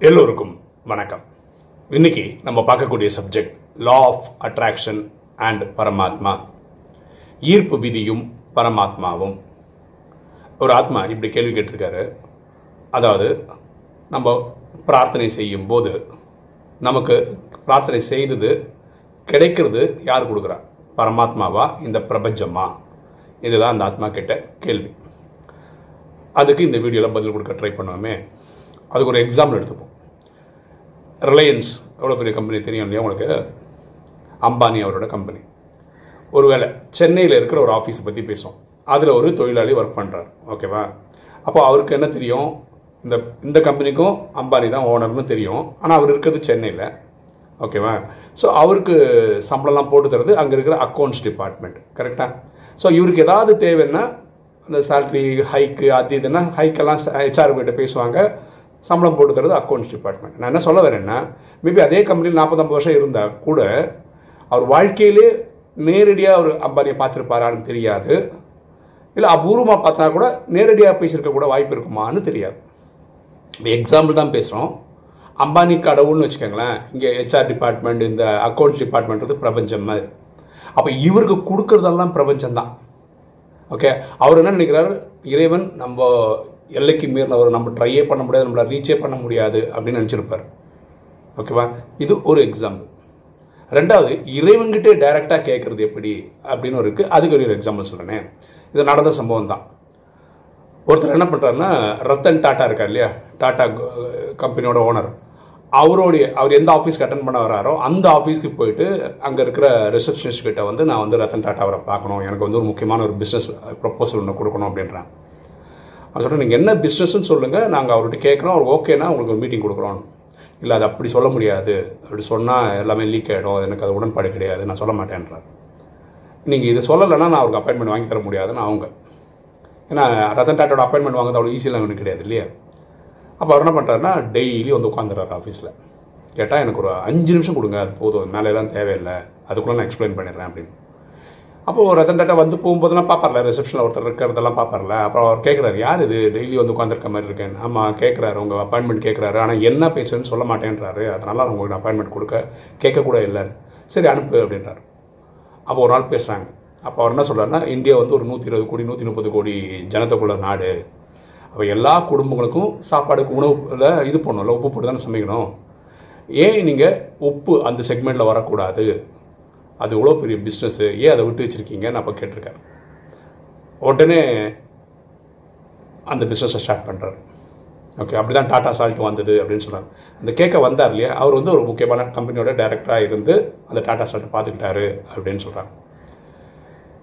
எல்லோருக்கும் வணக்கம். இன்னைக்கு நம்ம பார்க்கக்கூடிய subject law of attraction and பரமாத்மா. ஈர்ப்பு விதியும் பரமாத்மாவும். ஒரு ஆத்மா இப்படி கேள்வி கேட்டிருக்காரு. அதாவது நம்ம பிரார்த்தனை செய்யும் போது நமக்கு பிரார்த்தனை செய்தது கிடைக்கிறது யார் கொடுக்குறா? பரமாத்மாவா? இந்த பிரபஞ்சமா? இதுதான் அந்த ஆத்மா கேட்ட கேள்வி. அதுக்கு இந்த வீடியோவில் பதில் கொடுக்க ட்ரை பண்ணுவோமே. அதுக்கு ஒரு எக்ஸாம்பிள் எடுத்துப்போம். ரிலையன்ஸ் எவ்வளோ பெரிய கம்பெனி தெரியும் இல்லையா உங்களுக்கு? அம்பானி அவரோட கம்பெனி ஒருவேளை சென்னையில் இருக்கிற ஒரு ஆஃபீஸை பற்றி பேசுவோம். அதில் ஒரு தொழிலாளி ஒர்க் பண்ணுறார் ஓகேவா அப்போ அவருக்கு என்ன தெரியும்? இந்த இந்த கம்பெனிக்கும் அம்பானி தான் ஓனர்னு தெரியும். ஆனால் அவர் இருக்கிறது சென்னையில். ஓகேவா ஸோ அவருக்கு சம்பளம்லாம் போட்டு தரது அங்கே இருக்கிற அக்கௌண்ட்ஸ் டிபார்ட்மெண்ட் கரெக்டாக ஸோ இவருக்கு ஏதாவது தேவைன்னா அந்த சேல்ரி ஹைக்கு அது இதுன்னா ஹைக்கெல்லாம் ஹெச்ஆர் கிட்ட பேசுவாங்க. சம்பளம் போட்டு தரது அக்கௌண்ட்ஸ் டிபார்ட்மெண்ட் நான் என்ன சொல்ல வரேன்னா மேபி அதே கம்பெனியில் நாற்பத்தம்பது வருஷம் இருந்தால் கூட அவர் வாழ்க்கையிலே நேரடியாக அவர் அம்பானியை பார்த்துருப்பாரான்னு தெரியாது. இல்லை அபூர்வமாக பார்த்தா கூட நேரடியாக பேசியிருக்க கூட வாய்ப்பு இருக்குமான்னு தெரியாது. இப்போ எக்ஸாம்பிள் தான் பேசுகிறோம் அம்பானி கடவுள்னு வச்சுக்கோங்களேன் இங்கே ஹெச்ஆர் டிபார்ட்மெண்ட் இந்த அக்கௌண்ட்ஸ் டிபார்ட்மெண்ட்றது பிரபஞ்சம் மாதிரி. அப்போ இவருக்கு கொடுக்கறதெல்லாம் பிரபஞ்சம் தான் ஓகே அவர் என்ன நினைக்கிறாரு? இறைவன் நம்ம எல்லைக்கு மீறினவர் நம்ம ட்ரையே பண்ண முடியாது நம்மளை ரீச்சே பண்ண முடியாது அப்படின்னு நினச்சிருப்பார். ஓகேவா இது ஒரு எக்ஸாம்பிள் ரெண்டாவது இறைவன்கிட்டே டைரெக்டாக கேட்குறது எப்படி? அப்படின்னு ஒரு இருக்குது அதுக்கு ஒரு எக்ஸாம்பிள் சொல்கிறேனே இது நடந்த சம்பவம் தான். ஒருத்தர் என்ன பண்ணுறாருன்னா ரத்தன் டாட்டா இருக்கார் இல்லையா? டாட்டா கம்பெனியோட ஓனர் அவருடைய அவர் எந்த ஆஃபீஸ்க்கு அட்டன் பண்ண வராரோ அந்த ஆஃபீஸ்க்கு போயிட்டு அங்கே இருக்கிற ரிசப்ஷனிஸ்ட் கிட்ட வந்து நான் வந்து ரத்தன் டாட்டா அவரை பார்க்கணும். எனக்கு வந்து ஒரு முக்கியமான ஒரு பிஸ்னஸ் ப்ரப்போசல் ஒன்று கொடுக்கணும் அப்படின்றாங்க. அவன் சொல்கிறேன் நீங்கள் என்ன பிஸ்னஸ்ன்னு சொல்லுங்கள் நாங்கள் அவர்கிட்ட கேட்குறோம். அவர் ஓகேனா உங்களுக்கு ஒரு மீட்டிங் கொடுக்குறோம். இல்லை அது அப்படி சொல்ல முடியாது. அப்படி சொன்னால் எல்லாமே லீக் ஆகிடும் எனக்கு அது உடன்பாடு கிடையாது. நான் சொல்ல மாட்டேன்றார். நீங்கள் இது சொல்லலைன்னா நான் அவருக்கு அப்பாயின்மெண்ட் வாங்கி தர முடியாதுன்னு அவங்க. ஏன்னா ரத்தன் டாட்டோட அப்பாயின்மெண்ட் வாங்குறது அவ்வளோ ஈஸியெல்லாம் எனக்கு கிடையாது இல்லையா? அப்போ அவர் என்ன பண்ணுறாருன்னா டெய்லி வந்து உட்காந்துறாரு ஆஃபீஸில் கேட்டால் எனக்கு ஒரு அஞ்சு நிமிஷம் கொடுங்க. அது போதும். மேலேலாம் தேவையில்லை. அதுக்குள்ளே நான் எக்ஸ்பிளைன் பண்ணிடுறேன் அப்படின்னு. அப்போது ரத்தன் டாட்டா வந்து போகும்போதெல்லாம் பார்ப்பார்ல ரிசப்ஷனில் ஒருத்தர் இருக்கிறதெல்லாம் பார்ப்பார்ல. அப்புறம் அவர் கேட்குறாரு யார் இது? டெய்லி வந்து உட்காந்துருக்க மாதிரி இருக்கேன். ஆமாம் கேட்குறாரு உங்கள் அப்பாயின்மெண்ட் கேட்குறாரு ஆனால் என்ன பேசுன்னு சொல்ல மாட்டேன்றாரு. அதனால் நான் உங்களுக்கு அப்பாயின்மெண்ட் கொடுக்க கேட்கக்கூட இல்லைன்னு சரி அனுப்பு அப்படின்றார். அப்போ ஒரு நாள் பேசுகிறாங்க அப்போ அவர் என்ன சொல்கிறாருன்னா இந்தியா வந்து ஒரு நூற்றி இருபது கோடி நூற்றி முப்பது கோடி ஜனத்துக்குள்ள நாடு. அப்போ எல்லா குடும்பங்களுக்கும் சாப்பாடுக்கு உணவுல இது பண்ணணும்ல உப்பு போட்டு தானே சமைக்கணும். ஏன் நீங்கள் உப்பு அந்த செக்மெண்ட்டில் வரக்கூடாது? அது எவ்வளோ பெரிய பிஸ்னஸ்ஸு ஏன் அதை விட்டு வச்சுருக்கீங்கன்னு அப்போ கேட்டிருக்காரு உடனே அந்த பிஸ்னஸை ஸ்டார்ட் பண்ணுறாரு ஓகே அப்படி தான் டாடா சால்ட் வந்தது அப்படின்னு சொன்னார். அந்த கேட்க வந்தார் இல்லையா? அவர் வந்து ஒரு முக்கியமான கம்பெனியோட டைரக்டராக இருந்து அந்த டாடா சால்ட்டை பார்த்துக்கிட்டாரு அப்படின்னு சொல்கிறாங்க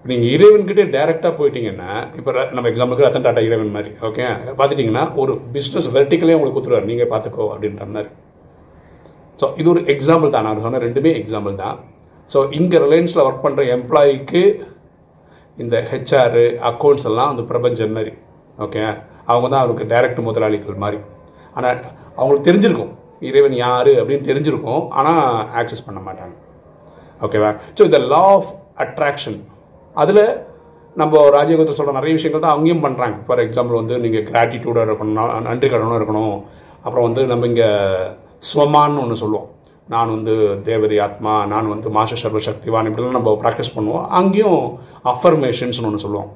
நீங்கள் இறைவன்கிட்டே டைரெக்டாக போயிட்டீங்கன்னா இப்போ நம்ம எக்ஸாம்பிளுக்கு ரத்தன் டாட்டா இறைவன் மாதிரி ஓகே பார்த்துட்டிங்கன்னா ஒரு பிஸ்னஸ் வெர்டிக்கலே உங்களுக்கு கொடுத்துருவார் நீங்கள் பார்த்துக்கோ அப்படின்ற மாதிரி. ஸோ இது ஒரு எக்ஸாம்பிள் தான். நான் சொன்ன ரெண்டுமே எக்ஸாம்பிள் தான். ஸோ இங்கே ரிலையன்ஸில் ஒர்க் பண்ணுற எம்ப்ளாயிக்கு இந்த ஹெச்ஆர் அக்கௌண்ட்ஸ் எல்லாம் அந்த பிரபஞ்சம் மாதிரி ஓகே அவங்க தான் அவருக்கு டைரக்ட் முதலாளிகள் மாதிரி. ஆனால் அவங்களுக்கு தெரிஞ்சிருக்கும். இறைவன் யார் அப்படின்னு தெரிஞ்சிருக்கும். ஆனால் ஆக்சஸ் பண்ண மாட்டாங்க. ஓகேவா ஸோ இந்த லா ஆஃப் அட்ராக்ஷன் அதில் நம்ம ராஜயோகத்தில் சொல்கிற நிறைய விஷயங்கள் தான் அவங்கேயும் பண்ணுறாங்க ஃபார் எக்ஸாம்பிள் வந்து நீங்கள் கிராட்டிடியூடாக இருக்கணும் நன்றி கடனும் இருக்கணும். அப்புறம் வந்து நம்ம இங்கே ஸ்வமான்னு ஒன்று சொல்லுவோம். நான் வந்து தேவதி ஆத்மா நான் வந்து மாஷ சர்வ சக்திவான் இப்படிலாம் நம்ம ப்ராக்டிஸ் பண்ணுவோம். அங்கேயும் அஃபர்மேஷன்ஸ்னு ஒன்று சொல்லுவோம்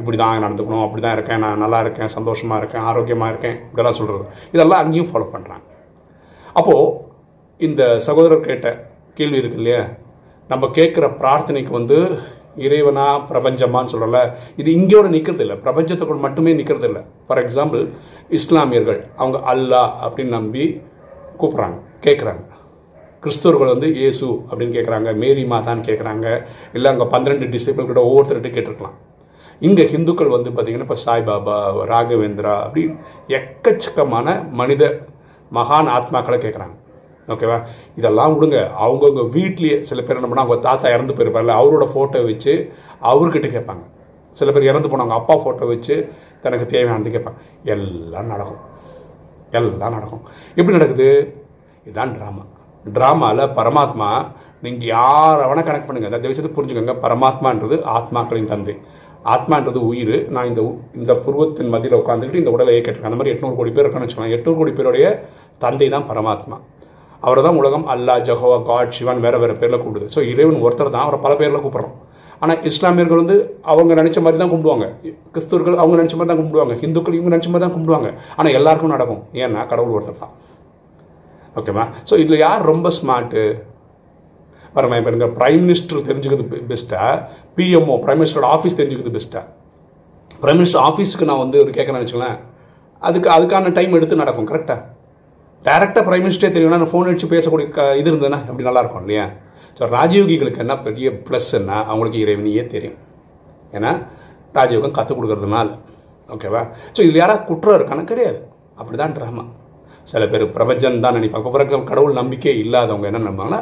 இப்படி தான் நடந்துக்கணும் அப்படி தான் இருக்கேன் நான் நல்லா இருக்கேன் சந்தோஷமாக இருக்கேன் ஆரோக்கியமாக இருக்கேன் இப்படிலாம் சொல்கிறது இதெல்லாம் அங்கேயும் ஃபாலோ பண்ணுறாங்க அப்போது இந்த சகோதரர் கேட்ட கேள்வி இருக்கு இல்லையா? நம்ம கேட்குற பிரார்த்தனைக்கு வந்து இறைவனா பிரபஞ்சமான்னு சொல்கிறல இது இங்கேயோட நிற்கிறது இல்லை. பிரபஞ்சத்துக்குள் மட்டுமே நிற்கிறது இல்லை. ஃபார் எக்ஸாம்பிள் இஸ்லாமியர்கள் அவங்க அல்லா அப்படின்னு நம்பி கூப்பிட்றாங்க கேட்குறாங்க கிறிஸ்தவர்கள் வந்து ஏசு அப்படின்னு கேட்குறாங்க மேரி மாதான்னு கேட்குறாங்க இல்லை அங்கே பன்னிரெண்டு டிசிபிள் கூட ஒவ்வொருத்தர்கிட்ட கேட்டிருக்கலாம். இங்கே ஹிந்துக்கள் வந்து பார்த்திங்கன்னா இப்போ சாய்பாபா ராகவேந்திரா அப்படி எக்கச்சக்கமான மனித மகான் ஆத்மாக்களை கேட்குறாங்க ஓகேவா இதெல்லாம் விடுங்க. அவங்கவுங்க வீட்லேயே சில பேர் என்ன பண்ணால் அவங்க தாத்தா இறந்து போயிருப்பார்ல அவரோட ஃபோட்டோ வச்சு அவர்கிட்ட கேட்பாங்க. சில பேர் இறந்து போனவங்க அப்பா ஃபோட்டோ வச்சு தனக்கு தேவையானது கேட்பாங்க. எல்லாம் நடக்கும். எல்லாம் நடக்கும். எப்படி நடக்குது? இதுதான் ட்ராமா ட்ராமாவில் பரமாத்மா நீங்கள் யாரை வேணால் கனெக்ட் பண்ணுங்கள் அந்த விஷயத்தை புரிஞ்சுக்கோங்க. பரமாத்மான்றது ஆத்மாக்களின் தந்தை. ஆத்மான்றது உயிர். நான் இந்த இந்த புருவத்தின் மதியில் உட்காந்துக்கிட்டு இந்த உடலை இயக்கிட்டு அந்த மாதிரி எட்நூறு கோடி பேர் இருக்கணும்னு வச்சுக்கலாம் எட்நூறு கோடி பேருடைய தந்தை தான் பரமாத்மா. அவரை தான் உலகம் அல்லா ஜஹோவா காட் சிவான் வேறு வேறு பேரில் கூப்பிடுது. ஸோ இறைவன் ஒருத்தர் தான். அவரை பல பேரில் கூப்பிட்றோம். ஆனால் இஸ்லாமியர்கள் வந்து அவங்க நினச்ச மாதிரி தான் கும்பிடுவாங்க. கிறிஸ்துவர்கள் அவங்க நினச்ச மாதிரி தான் கும்பிடுவாங்க. ஹிந்துக்கள் இவங்க நினச்ச மாதிரி தான் கும்பிடுவாங்க. ஆனால் எல்லாருக்கும் நடக்கும். ஏன்னா கடவுள் ஒருத்தர் தான். ஓகேவா ஸோ இதில் யார் ரொம்ப ஸ்மார்ட்டு வரமா இப்போ இந்த ப்ரைம் மினிஸ்டர் தெரிஞ்சுக்கிறது பெஸ்ட்டாக பிஎம்ஓ ப்ரைம் மினிஸ்டரோட ஆஃபீஸ் தெரிஞ்சுக்கிறது பெஸ்ட்டாக ப்ரைம் மினிஸ்டர் ஆஃபீஸுக்கு நான் வந்து ஒரு கேட்குறேன்னு வச்சுக்கலேன் அதுக்கு அதுக்கான டைம் எடுத்து நடக்கும் கரெக்டாக டேரெக்டாக ப்ரைம் மினிஸ்டரே தெரியும்னா நான் ஃபோன் அடித்து பேசக்கூடிய க- இது இருந்ததுன்னா அப்படி நல்லாயிருக்கும் இல்லையா? ஸோ ராஜயோகிகளுக்கு என்ன பெரிய ப்ளஸ்ன்னா அவங்களுக்கு இறைவனையே தெரியும். ஏன்னா ராஜயோகம் கற்றுக் கொடுக்கறதுனால. ஓகேவா ஸோ இதில் யாராவது குற்றம் இருக்கானா? கிடையாது. அப்படி தான் ட்ராமா சில பேர் பிரபஞ்சம் தான் நினைப்பாங்க பிறகு கடவுள் நம்பிக்கை இல்லாதவங்க என்ன நினைப்பாங்கன்னா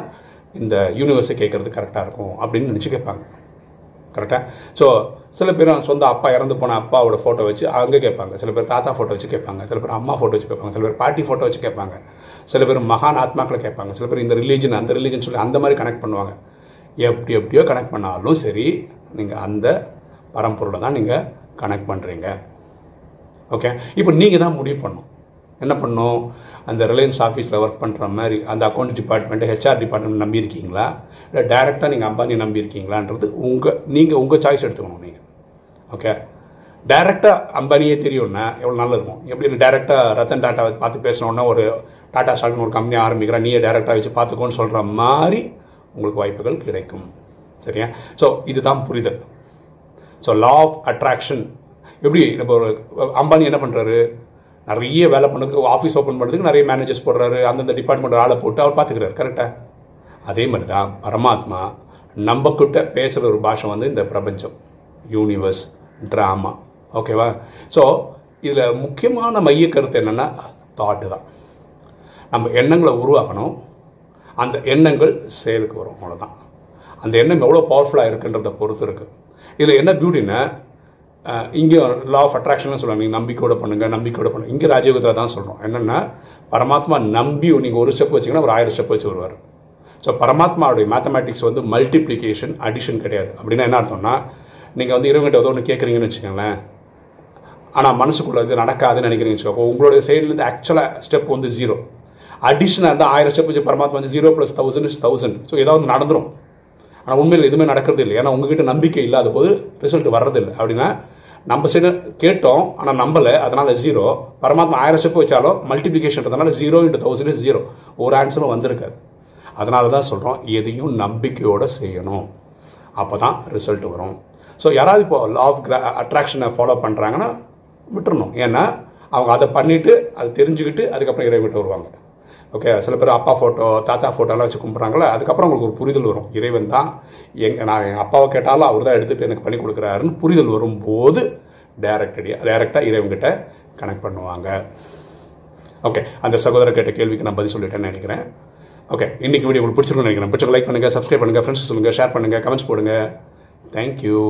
இந்த யூனிவர்ஸை கேட்குறது கரெக்டாக இருக்கும் அப்படின்னு நினச்சி கேட்பாங்க. கரெக்டாக ஸோ சில பேர் சொந்த அப்பா இறந்து போன அப்பாவோட ஃபோட்டோ வச்சு அங்கே கேட்பாங்க. சில பேர் தாத்தா ஃபோட்டோ வச்சு கேட்பாங்க. சில பேர் அம்மா ஃபோட்டோ வச்சு கேட்பாங்க. சில பேர் பாட்டி ஃபோட்டோ வச்சு கேட்பாங்க. சில பேர் மகான் ஆத்மாக்களை கேட்பாங்க. சில பேர் இந்த ரிலீஜன் அந்த ரிலீஜன் சொல்லி அந்த மாதிரி கனெக்ட் பண்ணுவாங்க. எப்படி எப்படியோ கனெக்ட் பண்ணாலும் சரி நீங்கள் அந்த பரம்பொருளை தான் நீங்கள் கனெக்ட் பண்ணுறீங்க ஓகே இப்போ நீங்கள் தான் முடிவு பண்ணணும். என்ன பண்ணணும் அந்த ரிலையன்ஸ் ஆஃபீஸில் ஒர்க் பண்ணுற மாதிரி அந்த அக்கௌண்ட் டிபார்ட்மெண்ட்டு ஹெச்ஆர் டிபார்ட்மெண்ட் நம்பியிருக்கீங்களா? இல்லை டைரெக்டாக நீங்கள் அம்பானி நம்பியிருக்கீங்களான்றது உங்கள் நீங்கள் உங்கள் சாய்ஸ் எடுத்துக்கணும் நீங்கள் ஓகே டைரெக்டாக அம்பானியே தெரியும்னா எவ்வளோ நல்லா இருக்கும்? எப்படி டைரெக்டாக ரத்தன் டாட்டாவை பார்த்து பேசினோன்னா ஒரு டாட்டா ஸ்டால்னு ஒரு கம்பெனி ஆரம்பிக்கிறேன் நீயே டைரெக்டாக வச்சு பார்த்துக்கோன்னு சொல்கிற மாதிரி உங்களுக்கு வாய்ப்புகள் கிடைக்கும். சரியா? ஸோ இதுதான் புரிதல். ஸோ லா ஆஃப் அட்ராக்ஷன் எப்படி நம்ம ஒரு அம்பானி என்ன பண்ணுறாரு நிறைய வேலை பண்ணுறதுக்கு ஆஃபீஸ் ஓப்பன் பண்ணுறதுக்கு நிறைய மேனேஜர்ஸ் போடுறாரு. அந்தந்த டிபார்ட்மெண்ட் ஆளை போட்டு அவர் பார்த்துக்கிறாரு கரெக்டாக அதே மாதிரி தான் பரமாத்மா நம்ம கிட்ட பேசுகிற ஒரு பாஷை வந்து இந்த பிரபஞ்சம் யூனிவர்ஸ் ட்ராமா ஓகேவா ஸோ இதில் முக்கியமான மைய கருத்து என்னென்னா தாட்டு தான். நம்ம எண்ணங்களை உருவாக்கணும். அந்த எண்ணங்கள் செயலுக்கு வரும் அவ்வளோதான் அந்த எண்ணம் எவ்வளோ பவர்ஃபுல்லாக இருக்குன்றதை பொறுத்து இருக்குது இதில் என்ன பியூட்டின்னா இங்கே லா ஆஃப் அட்ராக்ஷன்லாம் சொல்லுவாங்க. நீங்கள் நம்பிக்கையோட பண்ணுங்க நம்பிக்கையோட பண்ணுங்க. இங்கே ராஜயோகத்தில் தான் சொல்கிறோம் என்னென்னா பரமாத்மா நம்பி நீங்கள் ஒரு ஸ்டெப் வச்சிங்கன்னா ஒரு ஆயிரம் ஸ்டெப் வச்சு வருவார். ஸோ பரமாத்மாவுடைய மேத்தமேட்டிக்ஸ் வந்து மல்டிப்ளிகேஷன் அடிஷன் கிடையாது. அப்படின்னா என்ன அர்த்தம்னா நீங்கள் வந்து இருவங்கிட்ட ஏதோ ஒன்று கேட்குறீங்கன்னு வச்சுக்கோங்களேன். ஆனால் மனசுக்குள்ள இது நடக்காதுன்னு நினைக்கிறீங்க அப்போ உங்களுடைய சைட்லேருந்து ஆக்சுவலாக ஸ்டெப் வந்து ஜீரோ அடிஷனாக இருந்தால் ஆயிரம் ஸ்டெப் வச்சு பரமாத்மா வந்து zero plus thousand is thousand so ஏதாவது நடந்துடும் ஆனால் உண்மையில் எதுவுமே நடக்கிறது இல்லை. ஏன்னா உங்ககிட்ட நம்பிக்கை இல்லாத போது ரிசல்ட் வர்றதில்லை. அப்படின்னா நம்ம சைடு கேட்டோம் ஆனால் நம்பலை அதனால் ஜீரோ பரமாத்மா ஆயிரம் ஸ்டெப் வச்சாலும் மல்டிப்ளிகேஷன்றதுனால ஜீரோ இன்ட்டு தௌசண்ட் ஜீரோ ஒரு ஆன்சரும் வந்திருக்காது. அதனால தான் சொல்கிறோம் எதையும் நம்பிக்கையோடு செய்யணும். அப்போ தான் ரிசல்ட் வரும். ஸோ யாராவது இப்போ லா ஆஃப் அட்ராக்ஷனை ஃபாலோ பண்ணுறாங்கன்னா விட்டுறணும். ஏன்னா அவங்க அதை பண்ணிவிட்டு அதை தெரிஞ்சுக்கிட்டு அதுக்கப்புறம் இறைவன்கிட்ட வருவாங்க. ஓகே சில பேர் அப்பா ஃபோட்டோ தாத்தா ஃபோட்டோலாம் வச்சு கும்பிட்றாங்களே அதுக்கப்புறம் உங்களுக்கு ஒரு புரிதல் வரும். இறைவன் தான் எங்கள் நான் எங்கள் அப்பாவை கேட்டாலும் அவர் தான் எடுத்துகிட்டு எனக்கு பண்ணி கொடுக்குறாருன்னு புரிதல் வரும்போது டேரக்டடியாக டேரெக்டாக இறைவன்கிட்ட கனெக்ட் பண்ணுவாங்க. ஓகே அந்த சகோதரர் கேட்ட கேள்விக்கு நான் பதில் சொல்லிட்டேன்னு நினைக்கிறேன். ஓகே இன்றைக்கி வீடியோ உங்களுக்கு பிடிச்சிருக்குன்னு நினைக்கிறேன். பிடிச்சவங்க லைக் பண்ணுங்கள் சப்ஸ்கிரைப் பண்ணுங்கள் ஃப்ரெண்ட்ஸ் சொல்லுங்கள் ஷேர் பண்ணுங்கள் கமெண்ட்ஸ் போடுங்க. தேங்க்யூ